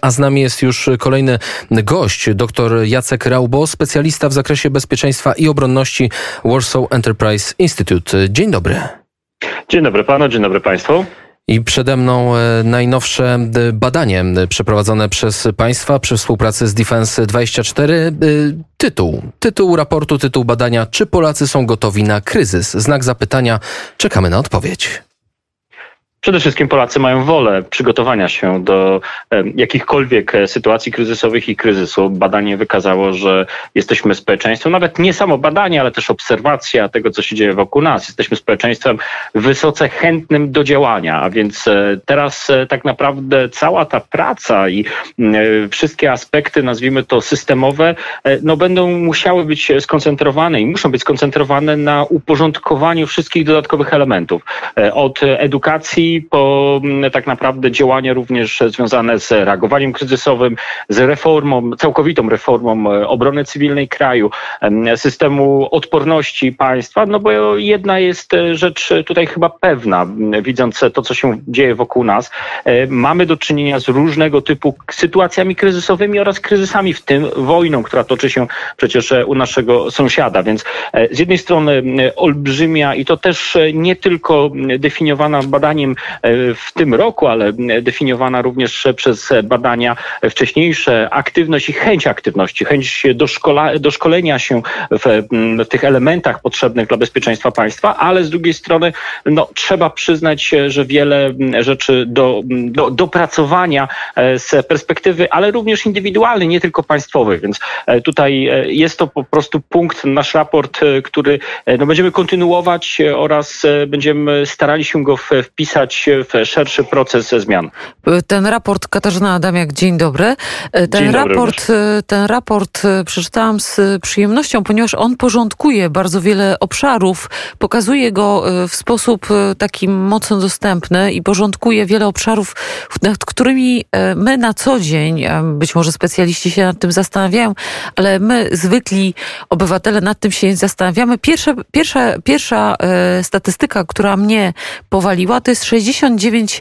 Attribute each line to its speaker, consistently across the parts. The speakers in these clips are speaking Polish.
Speaker 1: A z nami jest już kolejny gość, dr Jacek Raubo, specjalista w zakresie bezpieczeństwa i obronności Warsaw Enterprise Institute. Dzień dobry.
Speaker 2: Dzień dobry panu, dzień dobry państwu.
Speaker 1: I przede mną e, najnowsze e, badanie przeprowadzone przez państwa przy współpracy z Defense24. E, tytuł, tytuł raportu, tytuł badania, czy Polacy są gotowi na kryzys? Znak zapytania, czekamy na odpowiedź.
Speaker 2: Przede wszystkim Polacy mają wolę przygotowania się do jakichkolwiek e, sytuacji kryzysowych i kryzysu. Badanie wykazało, że jesteśmy społeczeństwem, nawet nie samo badanie, ale też obserwacja tego, co się dzieje wokół nas. Jesteśmy społeczeństwem wysoce chętnym do działania, a więc e, teraz e, tak naprawdę cała ta praca i wszystkie aspekty, nazwijmy to systemowe, no będą musiały być skoncentrowane i muszą być skoncentrowane na uporządkowaniu wszystkich dodatkowych elementów. Od edukacji, po mm, tak naprawdę działania również związane z reagowaniem kryzysowym, z reformą, całkowitą reformą e, obrony cywilnej kraju, systemu odporności państwa, no bo jedna jest e, rzecz tutaj chyba pewna, widząc to, co się dzieje wokół nas. E, mamy do czynienia z różnego typu sytuacjami kryzysowymi oraz kryzysami, w tym wojną, która toczy się przecież u naszego sąsiada. Więc z jednej strony olbrzymia i to też nie tylko definiowana badaniem w tym roku, ale definiowana również przez badania wcześniejsze, aktywność i chęć aktywności, chęć doszkola, doszkolenia się w, w tych elementach potrzebnych dla bezpieczeństwa państwa, ale z drugiej strony no, trzeba przyznać, że wiele rzeczy do, do dopracowania e, z perspektywy, ale również indywidualnej, nie tylko państwowej, więc e, tutaj jest to po prostu punkt, nasz raport, który no, będziemy kontynuować oraz będziemy starali się go wpisać w szerszy proces zmian.
Speaker 3: Ten raport Katarzyna Adamiak, dzień dobry. Ten dzień raport, dobry ten raport e, przeczytałam z przyjemnością, ponieważ on porządkuje bardzo wiele obszarów, pokazuje go e, w sposób e, taki mocno dostępny i porządkuje wiele obszarów, nad którymi my na co dzień, być może specjaliści się nad tym zastanawiają, ale my zwykli obywatele nad tym się nie zastanawiamy. Pierwsza, pierwsza, pierwsza statystyka, która mnie powaliła, to jest 60 69%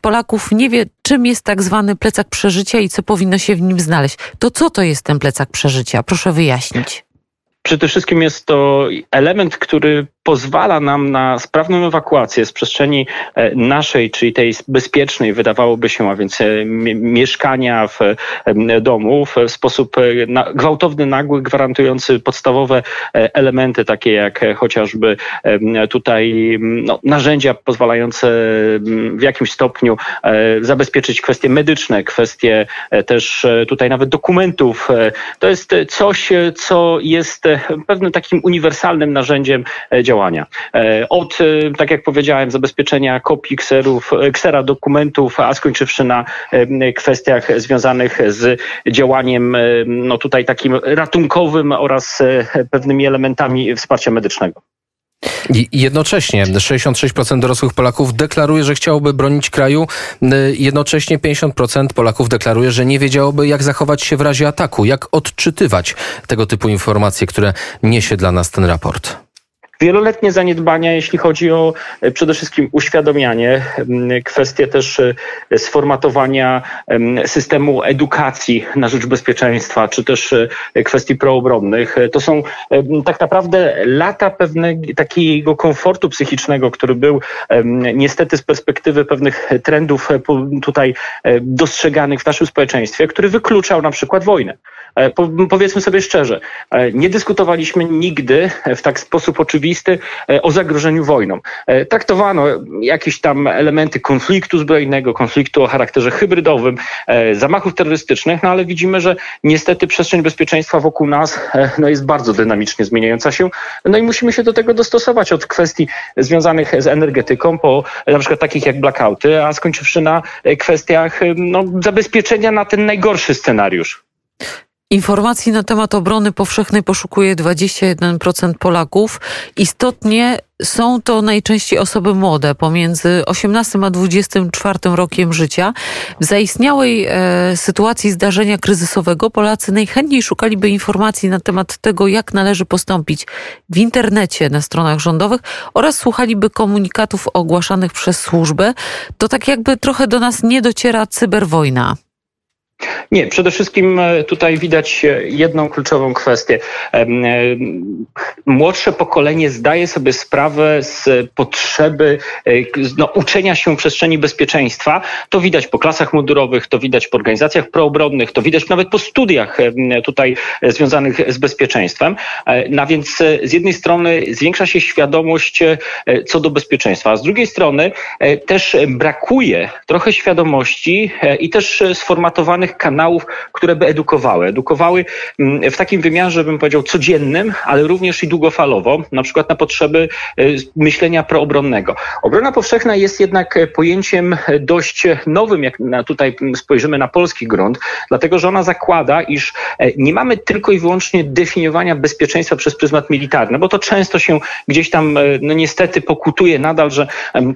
Speaker 3: Polaków nie wie, czym jest tak zwany plecak przeżycia i co powinno się w nim znaleźć. To co to jest ten plecak przeżycia? Proszę wyjaśnić.
Speaker 2: Przede wszystkim jest to element, który pozwala nam na sprawną ewakuację z przestrzeni e, naszej, czyli tej bezpiecznej, wydawałoby się, a więc e, mieszkania w domu w sposób e, gwałtowny, nagły, gwarantujący podstawowe elementy, takie jak chociażby tutaj no, narzędzia pozwalające w jakimś stopniu zabezpieczyć kwestie medyczne, kwestie też tutaj nawet dokumentów. To jest coś, co jest pewnym takim uniwersalnym narzędziem działania działania. E, od, e, tak jak powiedziałem, zabezpieczenia kopii kserów, e, ksera dokumentów, a skończywszy na kwestiach związanych z działaniem no tutaj takim ratunkowym oraz pewnymi elementami wsparcia medycznego.
Speaker 1: I jednocześnie 66% dorosłych Polaków deklaruje, że chciałoby bronić kraju. Jednocześnie 50% Polaków deklaruje, że nie wiedziałoby, jak zachować się w razie ataku, jak odczytywać tego typu informacje, które niesie dla nas ten raport
Speaker 2: wieloletnie zaniedbania, jeśli chodzi o e, przede wszystkim uświadamianie, kwestie też e, sformatowania systemu edukacji na rzecz bezpieczeństwa, czy też e, kwestii proobronnych. To są tak naprawdę lata pewnego takiego komfortu psychicznego, który był niestety z perspektywy pewnych trendów tutaj dostrzeganych w naszym społeczeństwie, który wykluczał na przykład wojnę. Powiedzmy sobie szczerze, nie dyskutowaliśmy nigdy w tak sposób oczywisty, oczywisty e, o zagrożeniu wojną. E, traktowano jakieś tam elementy konfliktu zbrojnego, konfliktu o charakterze hybrydowym, e, zamachów terrorystycznych, no ale widzimy, że niestety przestrzeń bezpieczeństwa wokół nas no, jest bardzo dynamicznie zmieniająca się, no i musimy się do tego dostosować od kwestii związanych z energetyką, po na przykład takich jak blackouty, a skończywszy na kwestiach no, zabezpieczenia na ten najgorszy scenariusz.
Speaker 3: Informacji na temat obrony powszechnej poszukuje 21% Polaków. Istotnie są to najczęściej osoby młode, pomiędzy 18 a 24 rokiem życia. W zaistniałej e, sytuacji zdarzenia kryzysowego Polacy najchętniej szukaliby informacji na temat tego, jak należy postąpić w internecie, na stronach rządowych oraz słuchaliby komunikatów ogłaszanych przez służbę. To tak jakby trochę do nas nie dociera cyberwojna.
Speaker 2: Nie, przede wszystkim tutaj widać jedną kluczową kwestię. Młodsze pokolenie zdaje sobie sprawę z potrzeby no, uczenia się przestrzeni bezpieczeństwa. To widać po klasach mundurowych, to widać po organizacjach proobronnych, to widać nawet po studiach tutaj związanych z bezpieczeństwem. No więc z jednej strony zwiększa się świadomość co do bezpieczeństwa, a z drugiej strony też brakuje trochę świadomości i też sformatowanych kanałów, które by edukowały. Edukowały mm, w takim wymiarze, bym powiedział, codziennym, ale również i długofalowo, na przykład na potrzeby myślenia proobronnego. Obrona powszechna jest jednak pojęciem dość nowym, jak tutaj spojrzymy na polski grunt, dlatego że ona zakłada, iż e, nie mamy tylko i wyłącznie definiowania bezpieczeństwa przez pryzmat militarny, bo to często się gdzieś tam, e, no niestety, pokutuje nadal, że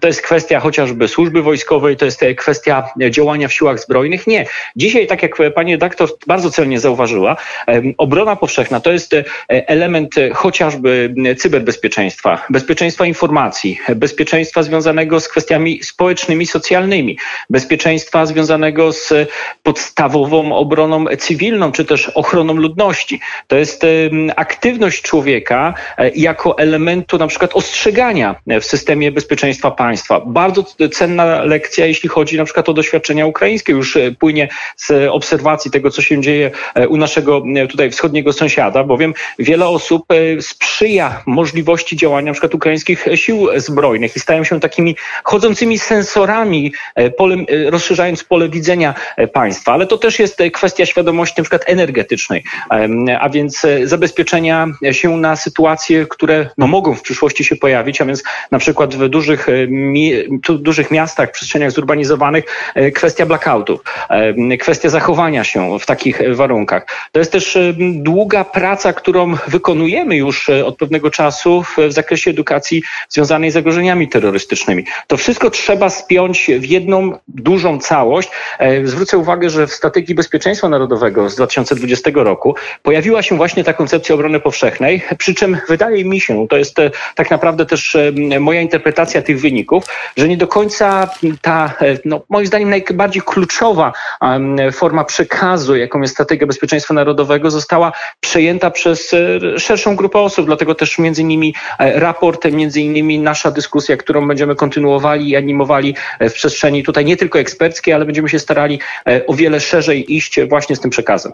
Speaker 2: to jest kwestia chociażby służby wojskowej, to jest e, kwestia działania w siłach zbrojnych. Nie. Dzisiaj, tak jak pani redaktor bardzo celnie zauważyła, obrona powszechna to jest element chociażby cyberbezpieczeństwa, bezpieczeństwa informacji, bezpieczeństwa związanego z kwestiami społecznymi, socjalnymi, bezpieczeństwa związanego z podstawową obroną cywilną, czy też ochroną ludności. To jest aktywność człowieka e, jako elementu na przykład ostrzegania w systemie bezpieczeństwa państwa. Bardzo cenna lekcja, jeśli chodzi na przykład o doświadczenia ukraińskie, już e, płynie z obserwacji tego, co się dzieje e, u naszego tutaj wschodniego sąsiada, bowiem wiele osób sprzyja możliwości działania przykład ukraińskich sił zbrojnych i stają się takimi chodzącymi sensorami, rozszerzając pole widzenia państwa. Ale to też jest kwestia świadomości przykład energetycznej, a więc zabezpieczenia się na sytuacje, które no, mogą w przyszłości się pojawić, a więc na przykład w dużych, mi, dużych miastach, przestrzeniach zurbanizowanych kwestia blackoutów, kwestia zachowania się w takich warunkach. To jest też długa praca, którą wykonujemy już od pewnego czasu w zakresie edukacji związanej z zagrożeniami terrorystycznymi. To wszystko trzeba spiąć w jedną dużą całość. E, zwrócę uwagę, że w strategii bezpieczeństwa narodowego z 2020 roku pojawiła się właśnie ta koncepcja obrony powszechnej, przy czym wydaje mi się, to jest e, tak naprawdę też e, moja interpretacja tych wyników, że nie do końca ta, no, moim zdaniem najbardziej kluczowa forma przekazu, jaką jest strategia bezpieczeństwa narodowego, została przejęta przez szerszą grupę osób, dlatego też między innymi raport, między innymi nasza dyskusja, którą będziemy kontynuowali i animowali w przestrzeni tutaj nie tylko eksperckiej, ale będziemy się starali o wiele szerzej iść właśnie z tym przekazem.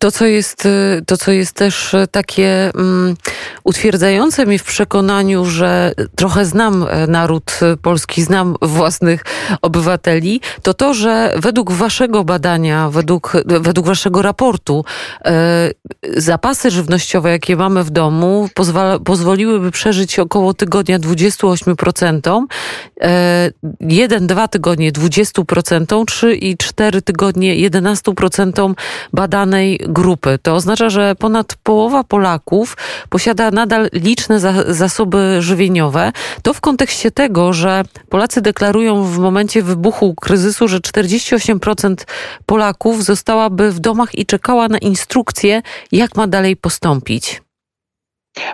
Speaker 3: To, co jest, to, co jest też takie um, utwierdzające mnie w przekonaniu, że trochę znam e, naród polski, znam własnych obywateli, to to, że według waszego badania, według, według waszego raportu, e, zapasy żywnościowe, jakie mamy w domu, pozwala, pozwoliłyby przeżyć około tygodnia 28%, e, jeden, dwa tygodnie 20%, trzy i cztery tygodnie 11% badanej grupy. To oznacza, że ponad połowa Polaków posiada nadal liczne za, zasoby żywieniowe. To w kontekście tego, że Polacy deklarują w momencie wybuchu kryzysu, że 48% Polaków zostałaby w domach i czekała na instrukcje, jak ma dalej postąpić.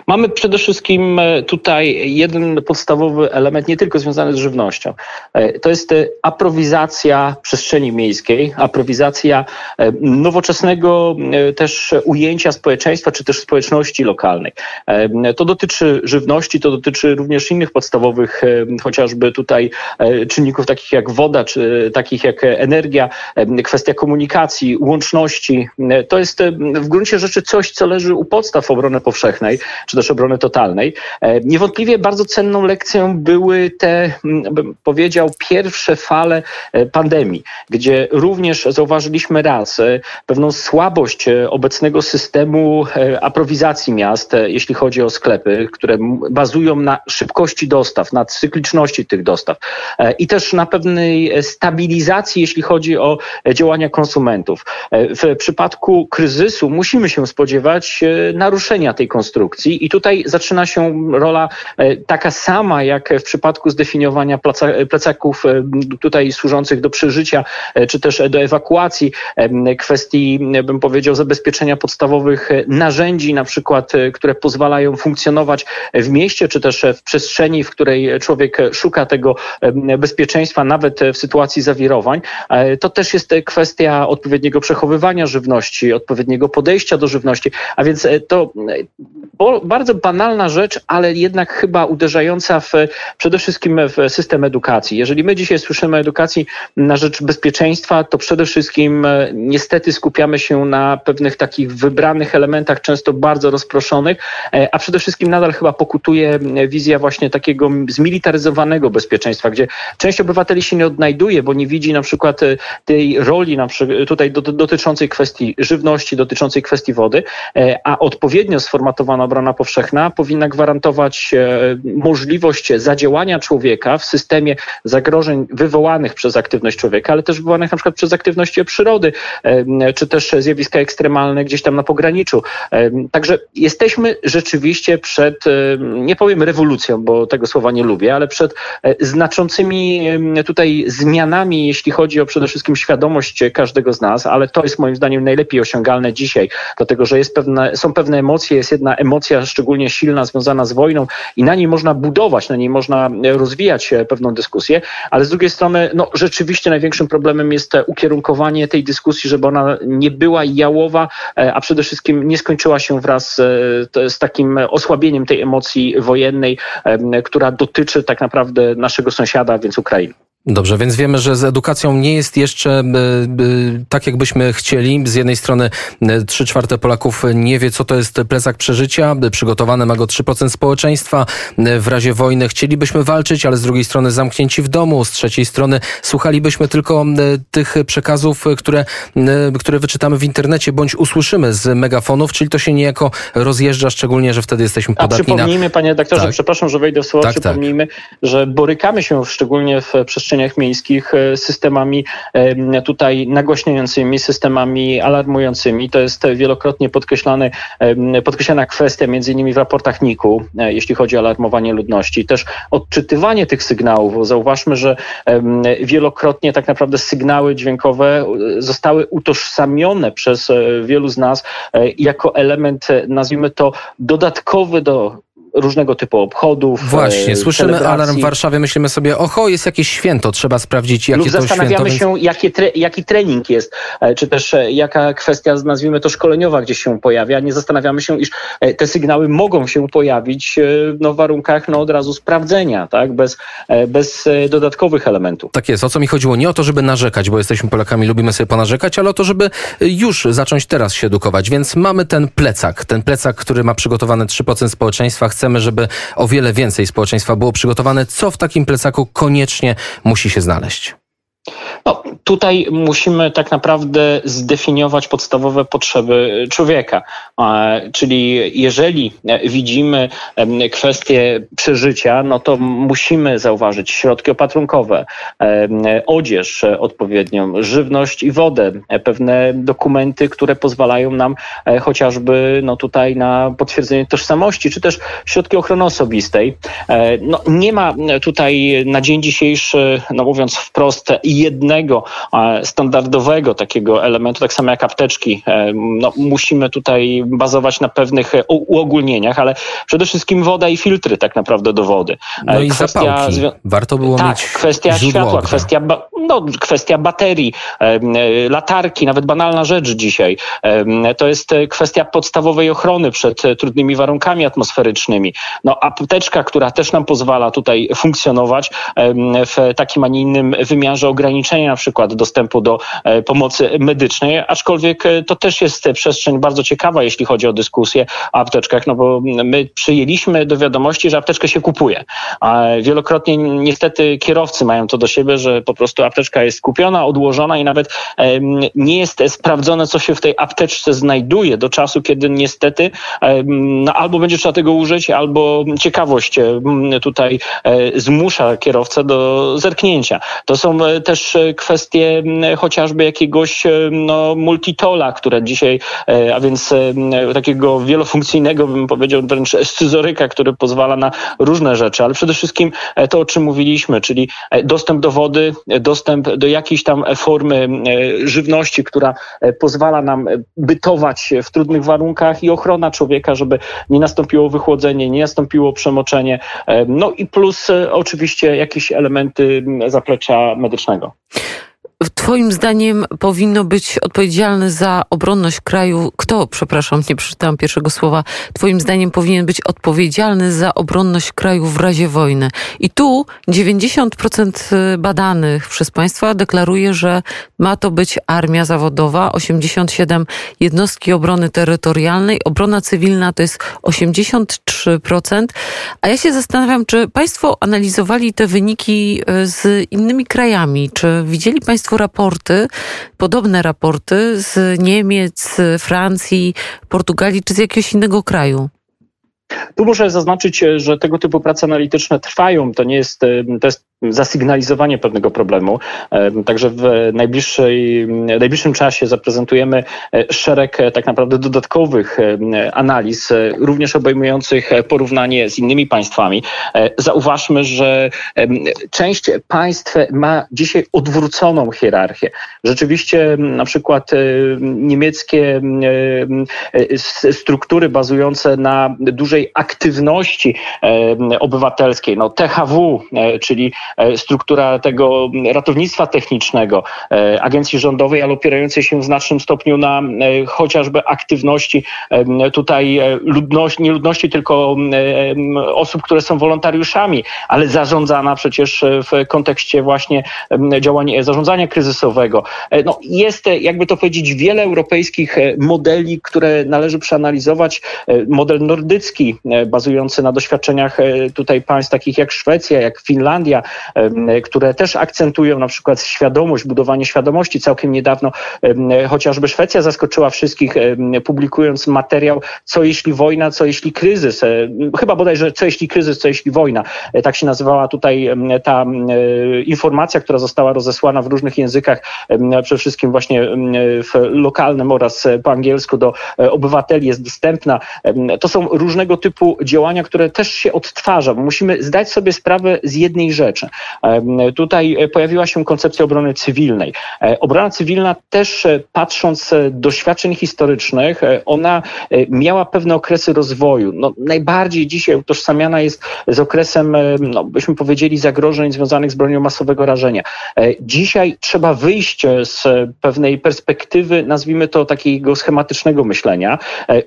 Speaker 2: Mamy przede wszystkim e, tutaj jeden podstawowy element, nie tylko związany z żywnością. E, to jest e, aprowizacja przestrzeni miejskiej, aprowizacja nowoczesnego też ujęcia społeczeństwa, czy też społeczności lokalnej. To dotyczy żywności, to dotyczy również innych podstawowych, chociażby tutaj czynników takich jak woda, czy takich jak energia, kwestia komunikacji, łączności. To jest w gruncie rzeczy coś, co leży u podstaw obrony powszechnej czy też obrony totalnej. E, niewątpliwie bardzo cenną lekcją były te, bym powiedział, pierwsze fale e, pandemii, gdzie również zauważyliśmy raz e, pewną słabość obecnego systemu aprowizacji miast, jeśli chodzi o sklepy, które bazują na szybkości dostaw, na cykliczności tych dostaw i też na pewnej stabilizacji, jeśli chodzi o działania konsumentów. W przypadku kryzysu musimy się spodziewać naruszenia tej konstrukcji i tutaj zaczyna się rola taka sama jak w przypadku zdefiniowania plecaków tutaj służących do przeżycia, czy też do ewakuacji, kwestii, bym powiedział, zabezpieczenia podstawowych narzędzi, na przykład, które pozwalają funkcjonować w mieście, czy też w przestrzeni, w której człowiek szuka tego bezpieczeństwa, nawet w sytuacji zawirowań. To też jest kwestia odpowiedniego przechowywania żywności, odpowiedniego podejścia do żywności, a więc to bardzo banalna rzecz, ale jednak chyba uderzająca w, przede wszystkim w system edukacji. Jeżeli my dzisiaj słyszymy o edukacji na rzecz bezpieczeństwa, to przede wszystkim e, niestety skupiamy się na pewnych takich wybranych elementach, często bardzo rozproszonych, e, a przede wszystkim nadal chyba pokutuje wizja właśnie takiego zmilitaryzowanego bezpieczeństwa, gdzie część obywateli się nie odnajduje, bo nie widzi na przykład e, tej roli na przykład tutaj dotyczącej kwestii żywności, dotyczącej kwestii wody, a odpowiednio sformatowana obrona powszechna powinna gwarantować możliwość zadziałania człowieka w systemie zagrożeń wywołanych przez aktywność człowieka, ale też wywołanych na przykład przez aktywność przyrody, czy też zjawiska ekstremalne gdzieś tam na pograniczu. Także jesteśmy rzeczywiście przed, nie powiem rewolucją, bo tego słowa nie lubię, ale przed e, znaczącymi tutaj zmianami, jeśli chodzi o przede wszystkim świadomość każdego z nas, ale to jest moim zdaniem najlepiej osiągalne dzisiaj, dlatego że jest pewne, są pewne emocje, jest jedna emocja szczególnie silna związana z wojną i na niej można budować, na niej można rozwijać e, pewną dyskusję, ale z drugiej strony no, rzeczywiście największym problemem jest ukierunkowanie tej dyskusji, żeby ona nie była jałowa, e, a przede wszystkim nie skończyła się wraz z takim osłabieniem tej emocji wojennej, która dotyczy tak naprawdę naszego sąsiada, więc Ukrainy.
Speaker 1: Dobrze, więc wiemy, że z edukacją nie jest jeszcze e, e, tak, jakbyśmy chcieli. Z jednej strony e, trzy czwarte Polaków nie wie, co to jest plecak przeżycia. Przygotowane ma go 3% społeczeństwa. W razie wojny chcielibyśmy walczyć, ale z drugiej strony zamknięci w domu. Z trzeciej strony słuchalibyśmy tylko tych przekazów, które, które wyczytamy w internecie, bądź usłyszymy z megafonów, czyli to się niejako rozjeżdża, szczególnie, że wtedy jesteśmy podatni
Speaker 2: A przypomnijmy, panie doktorze, tak. przepraszam, że wejdę w słowo, tak, tak. przypomnijmy, tak. że borykamy się szczególnie w przestrzeni przestrzeniach miejskich e, systemami e, tutaj nagłaśniającymi, systemami alarmującymi. To jest wielokrotnie podkreślany, podkreślana kwestia między innymi w raportach NIK-u, e, jeśli chodzi o alarmowanie ludności. Też odczytywanie tych sygnałów. Zauważmy, że wielokrotnie tak naprawdę sygnały dźwiękowe zostały utożsamione przez wielu z nas jako element, nazwijmy to, dodatkowy do różnego typu obchodów.
Speaker 1: Właśnie, słyszymy celebracji. alarm w Warszawie, myślimy sobie, oho, jest jakieś święto, trzeba sprawdzić, jakie Lub to
Speaker 2: zastanawiamy
Speaker 1: święto.
Speaker 2: się, jakie tre, jaki trening jest, e, czy też e, jaka kwestia, nazwijmy to szkoleniowa, gdzieś się pojawia. Nie zastanawiamy się, iż e, te sygnały mogą się pojawić no, w warunkach no, od razu sprawdzenia, tak? bez, bez dodatkowych elementów.
Speaker 1: Tak jest. O co mi chodziło? Nie o to, żeby narzekać, bo jesteśmy Polakami, lubimy sobie ponarzekać, ale o to, żeby już zacząć teraz się edukować. Więc mamy ten plecak, ten plecak, który ma przygotowane 3% społeczeństwa. Chcemy chcemy, żeby o wiele więcej społeczeństwa było przygotowane. Co w takim plecaku koniecznie musi się znaleźć?
Speaker 2: No, tutaj musimy tak naprawdę zdefiniować podstawowe potrzeby człowieka. Czyli jeżeli widzimy kwestię przeżycia, no to musimy zauważyć środki opatrunkowe, odzież odpowiednią, żywność i wodę, pewne dokumenty, które pozwalają nam e, chociażby no tutaj na potwierdzenie tożsamości, czy też środki ochrony osobistej. E, no, nie ma tutaj na dzień dzisiejszy, no mówiąc wprost, jednego standardowego takiego elementu, tak samo jak apteczki. E, no, musimy tutaj bazować na pewnych e, uogólnieniach, ale przede wszystkim woda i filtry tak naprawdę do wody.
Speaker 1: E, no i kwestia zapałki. Warto było tak, mieć
Speaker 2: kwestia światła, kwestia, no, kwestia baterii, latarki, nawet banalna rzecz dzisiaj. To jest kwestia podstawowej ochrony przed trudnymi warunkami atmosferycznymi. No, apteczka, która też nam pozwala tutaj funkcjonować w takim, a nie innym wymiarze ograniczenia na przykład dostępu do e, pomocy medycznej, aczkolwiek e, to też jest przestrzeń bardzo ciekawa, jeśli chodzi o dyskusję o apteczkach, no bo my przyjęliśmy do wiadomości, że apteczkę się kupuje. A wielokrotnie niestety kierowcy mają to do siebie, że po prostu apteczka jest kupiona, odłożona i nawet nie jest sprawdzone, co się w tej apteczce znajduje do czasu, kiedy niestety no, albo będzie trzeba tego użyć, albo ciekawość tutaj e, zmusza kierowcę do zerknięcia. To są też też kwestie chociażby jakiegoś no, multitola, które dzisiaj, a więc takiego wielofunkcyjnego, bym powiedział wręcz scyzoryka, który pozwala na różne rzeczy, ale przede wszystkim to, o czym mówiliśmy, czyli dostęp do wody, dostęp do jakiejś tam formy żywności, która pozwala nam bytować w trudnych warunkach i ochrona człowieka, żeby nie nastąpiło wychłodzenie, nie nastąpiło przemoczenie. No i plus e, oczywiście jakieś elementy zaplecza medycznego. blanco.
Speaker 3: Twoim zdaniem powinno być odpowiedzialny za obronność kraju, kto, przepraszam, nie przeczytałam pierwszego słowa, Twoim zdaniem powinien być odpowiedzialny za obronność kraju w razie wojny. I tu 90% badanych przez Państwa deklaruje, że ma to być armia zawodowa, 87 jednostki obrony terytorialnej, obrona cywilna to jest 83%. A ja się zastanawiam, czy Państwo analizowali te wyniki e, z innymi krajami? Czy widzieli Państwo raporty, podobne raporty z Niemiec, Francji, Portugalii czy z jakiegoś innego kraju?
Speaker 2: Tu muszę zaznaczyć, że tego typu prace analityczne trwają. To nie jest, to jest zasygnalizowanie pewnego problemu. Także w najbliższej, najbliższym czasie zaprezentujemy e, szereg e, tak naprawdę dodatkowych analiz, e, również obejmujących porównanie z innymi państwami. Zauważmy, że część państw ma dzisiaj odwróconą hierarchię. Rzeczywiście na przykład niemieckie struktury bazujące na dużej aktywności obywatelskiej, no THW, czyli struktura tego ratownictwa technicznego, e, agencji rządowej, ale opierającej się w znacznym stopniu na e, chociażby aktywności tutaj ludności, nie ludności, tylko osób, które są wolontariuszami, ale zarządzana przecież w kontekście właśnie działań zarządzania kryzysowego. No, jest, jakby to powiedzieć, wiele europejskich modeli, które należy przeanalizować. Model nordycki, bazujący na doświadczeniach tutaj państw takich jak Szwecja, jak Finlandia, które też akcentują na przykład świadomość, budowanie świadomości. Całkiem niedawno chociażby Szwecja zaskoczyła wszystkich, publikując materiał, co jeśli wojna, co jeśli kryzys. E, chyba bodajże, co jeśli kryzys, co jeśli wojna. E, tak się nazywała tutaj ta informacja, która została rozesłana w różnych językach, przede wszystkim właśnie w lokalnym oraz po angielsku do e, obywateli jest dostępna. To są różnego typu działania, które też się odtwarza. Musimy zdać sobie sprawę z jednej rzeczy. Tutaj pojawiła się koncepcja obrony cywilnej. E, obrona cywilna też e, patrząc e, doświadczeń historycznych, ona miała pewne okresy rozwoju. No, najbardziej dzisiaj utożsamiana jest z okresem, no, byśmy powiedzieli, zagrożeń związanych z bronią masowego rażenia. Dzisiaj trzeba wyjść z pewnej perspektywy, nazwijmy to takiego schematycznego myślenia,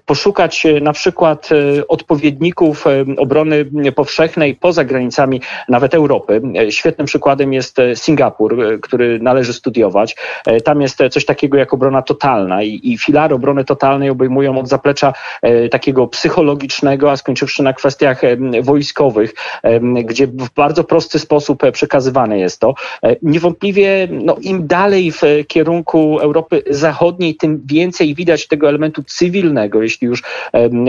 Speaker 2: poszukać na przykład odpowiedników obrony powszechnej poza granicami nawet Europy. Świetnym przykładem jest e, Singapur, e, który należy studiować. E, tam jest coś takiego jak obrona totalna i, i filary obrony totalnej obejmują od zaplecza takiego psychologicznego, a skończywszy na kwestiach wojskowych, gdzie w bardzo prosty sposób przekazywane jest to. Niewątpliwie no, im dalej w kierunku Europy Zachodniej, tym więcej widać tego elementu cywilnego, jeśli już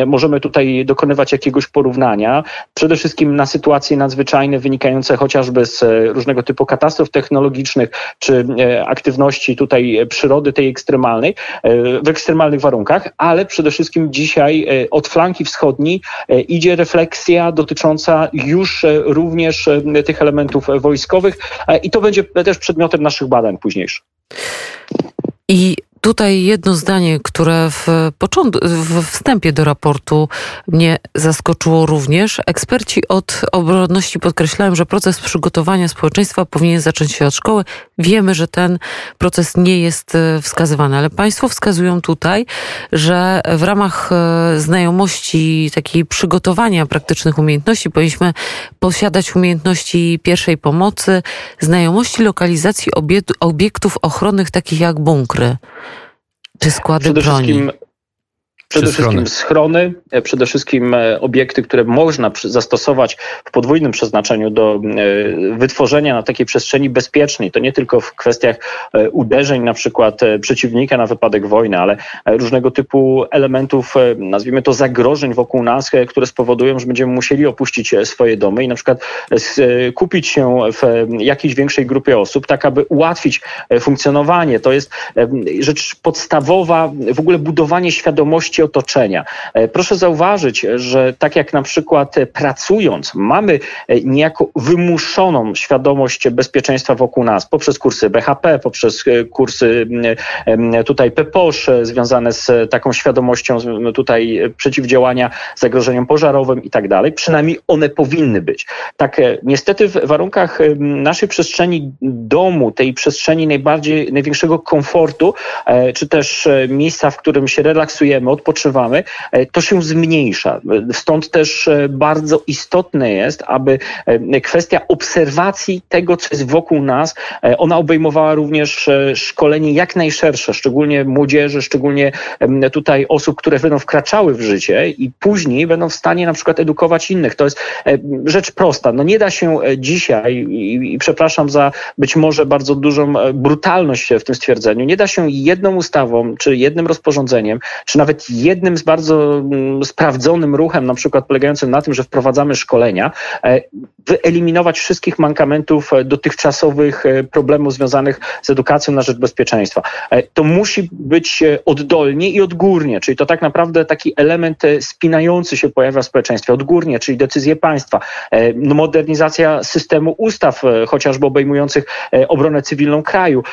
Speaker 2: możemy tutaj dokonywać jakiegoś porównania. Przede wszystkim na sytuacje nadzwyczajne wynikające chociażby z e, różnego typu katastrof technologicznych, czy e, aktywności tutaj przyrody tej ekstremalnej, e, w ekstremalnych warunkach, ale przede wszystkim dzisiaj od flanki wschodniej idzie refleksja dotycząca już również tych elementów wojskowych i to będzie też przedmiotem naszych badań późniejszych.
Speaker 3: I Tutaj jedno zdanie, które w, początku, w wstępie do raportu mnie zaskoczyło również. Eksperci od obronności podkreślają, że proces przygotowania społeczeństwa powinien zacząć się od szkoły. Wiemy, że ten proces nie jest e, wskazywany, ale Państwo wskazują tutaj, że w ramach e, znajomości takiej przygotowania praktycznych umiejętności powinniśmy posiadać umiejętności pierwszej pomocy, znajomości lokalizacji obiektów ochronnych takich jak bunkry. Czy składy
Speaker 2: Przede
Speaker 3: broni?
Speaker 2: Wszystkim Przede wszystkim schrony, przede wszystkim obiekty, które można zastosować w podwójnym przeznaczeniu do wytworzenia na takiej przestrzeni bezpiecznej. To nie tylko w kwestiach uderzeń na przykład przeciwnika na wypadek wojny, ale różnego typu elementów, nazwijmy to zagrożeń wokół nas, które spowodują, że będziemy musieli opuścić swoje domy i na przykład kupić się w jakiejś większej grupie osób, tak aby ułatwić funkcjonowanie. To jest rzecz podstawowa, w ogóle budowanie świadomości otoczenia. E, proszę zauważyć, że tak jak na przykład pracując, mamy e, niejako wymuszoną świadomość bezpieczeństwa wokół nas poprzez kursy BHP, poprzez e, kursy tutaj PEPOSZ związane z taką świadomością tutaj przeciwdziałania zagrożeniom pożarowym i tak dalej. Przynajmniej one powinny być. Tak, niestety w warunkach naszej przestrzeni domu, tej przestrzeni najbardziej, największego komfortu, czy też miejsca, w którym się relaksujemy, odpoczywamy, e, to się zmniejsza. Stąd też e, bardzo istotne jest, aby e, kwestia obserwacji tego, co jest wokół nas, ona obejmowała również szkolenie jak najszersze, szczególnie młodzieży, szczególnie tutaj osób, które będą wkraczały w życie i później będą w stanie na przykład edukować innych. To jest rzecz prosta. No nie da się dzisiaj, i, i przepraszam za być może bardzo dużą brutalność w tym stwierdzeniu, nie da się jedną ustawą, czy jednym rozporządzeniem, czy nawet jednym z bardzo mm, sprawdzonym ruchem, na przykład polegającym na tym, że wprowadzamy szkolenia, e, wyeliminować wszystkich mankamentów e, dotychczasowych e, problemów związanych z edukacją na rzecz bezpieczeństwa. To musi być oddolnie i odgórnie, czyli to tak naprawdę taki element spinający się pojawia w społeczeństwie. Odgórnie, czyli decyzje państwa, modernizacja systemu ustaw, chociażby obejmujących obronę cywilną kraju,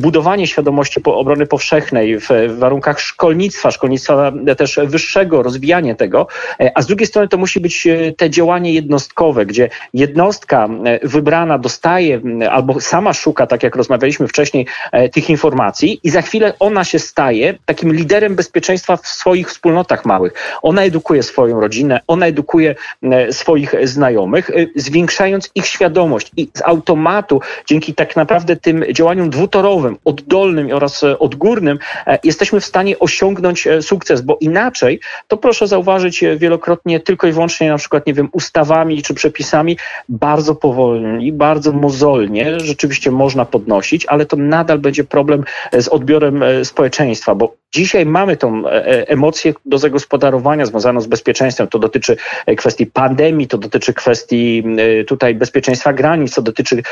Speaker 2: budowanie świadomości obrony powszechnej w warunkach szkolnictwa, szkolnictwa też wyższego, rozwijanie tego, e, a z drugiej strony to musi być e, te działanie jednostkowe, gdzie jednostka e, wybrana dostaje albo sama szuka, tak jak rozmawialiśmy wcześniej, tych informacji i za chwilę ona się staje takim liderem bezpieczeństwa w swoich wspólnotach małych. Ona edukuje swoją rodzinę, ona edukuje swoich znajomych, zwiększając ich świadomość i z automatu, dzięki tak naprawdę tym działaniom dwutorowym, oddolnym oraz odgórnym, jesteśmy w stanie osiągnąć sukces, bo inaczej to proszę zauważyć e, wielokrotnie tylko i wyłącznie na przykład, nie wiem, ustawami czy przepisami bardzo powolnie, bardzo mozolnie rzeczywiście można podnosić, ale to nadal będzie problem z odbiorem e, społeczeństwa, bo Dzisiaj mamy tą e, emocję do zagospodarowania związaną z bezpieczeństwem. To dotyczy kwestii pandemii, to dotyczy kwestii tutaj bezpieczeństwa granic, to dotyczy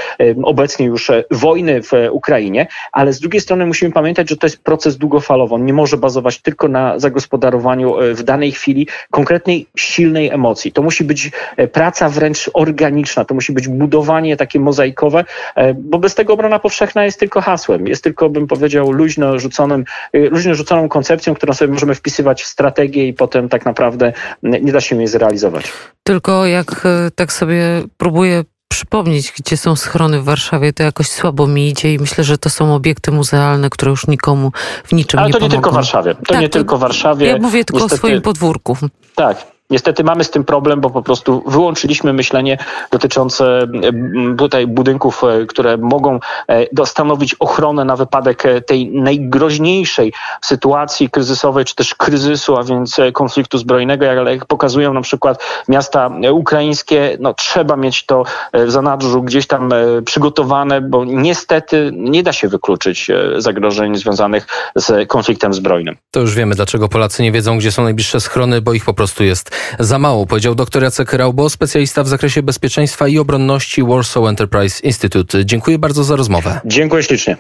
Speaker 2: obecnie już wojny w Ukrainie, ale z drugiej strony musimy pamiętać, że to jest proces długofalowy. On nie może bazować tylko na zagospodarowaniu e, w danej chwili konkretnej, silnej emocji. To musi być e, praca wręcz organiczna, to musi być budowanie takie mozaikowe, e, bo bez tego obrona powszechna jest tylko hasłem, jest tylko, bym powiedział, luźno rzuconym, luźno rzuconą koncepcją, którą sobie możemy wpisywać w strategię i potem tak naprawdę nie da się jej zrealizować.
Speaker 3: Tylko jak tak sobie próbuję przypomnieć, gdzie są schrony w Warszawie, to jakoś słabo mi idzie i myślę, że to są obiekty muzealne, które już nikomu w niczym
Speaker 2: Ale
Speaker 3: nie
Speaker 2: pomogą.
Speaker 3: Ale to
Speaker 2: nie tylko w Warszawie. To tak, nie to, tylko w Warszawie.
Speaker 3: Ja mówię tylko Niestety, o swoim podwórku.
Speaker 2: Tak. Niestety mamy z tym problem, bo po prostu wyłączyliśmy myślenie dotyczące tutaj budynków, e, które mogą e, stanowić ochronę na wypadek e, tej najgroźniejszej sytuacji kryzysowej, czy też kryzysu, a więc konfliktu zbrojnego, ale jak pokazują na przykład miasta ukraińskie, no trzeba mieć to w zanadrzu gdzieś tam przygotowane, bo niestety nie da się wykluczyć zagrożeń związanych z konfliktem zbrojnym.
Speaker 1: To już wiemy, dlaczego Polacy nie wiedzą, gdzie są najbliższe schrony, bo ich po prostu jest za mało, powiedział dr Jacek Raubo, specjalista w zakresie bezpieczeństwa i obronności Warsaw Enterprise Institute. Dziękuję bardzo za rozmowę.
Speaker 2: Dziękuję ślicznie.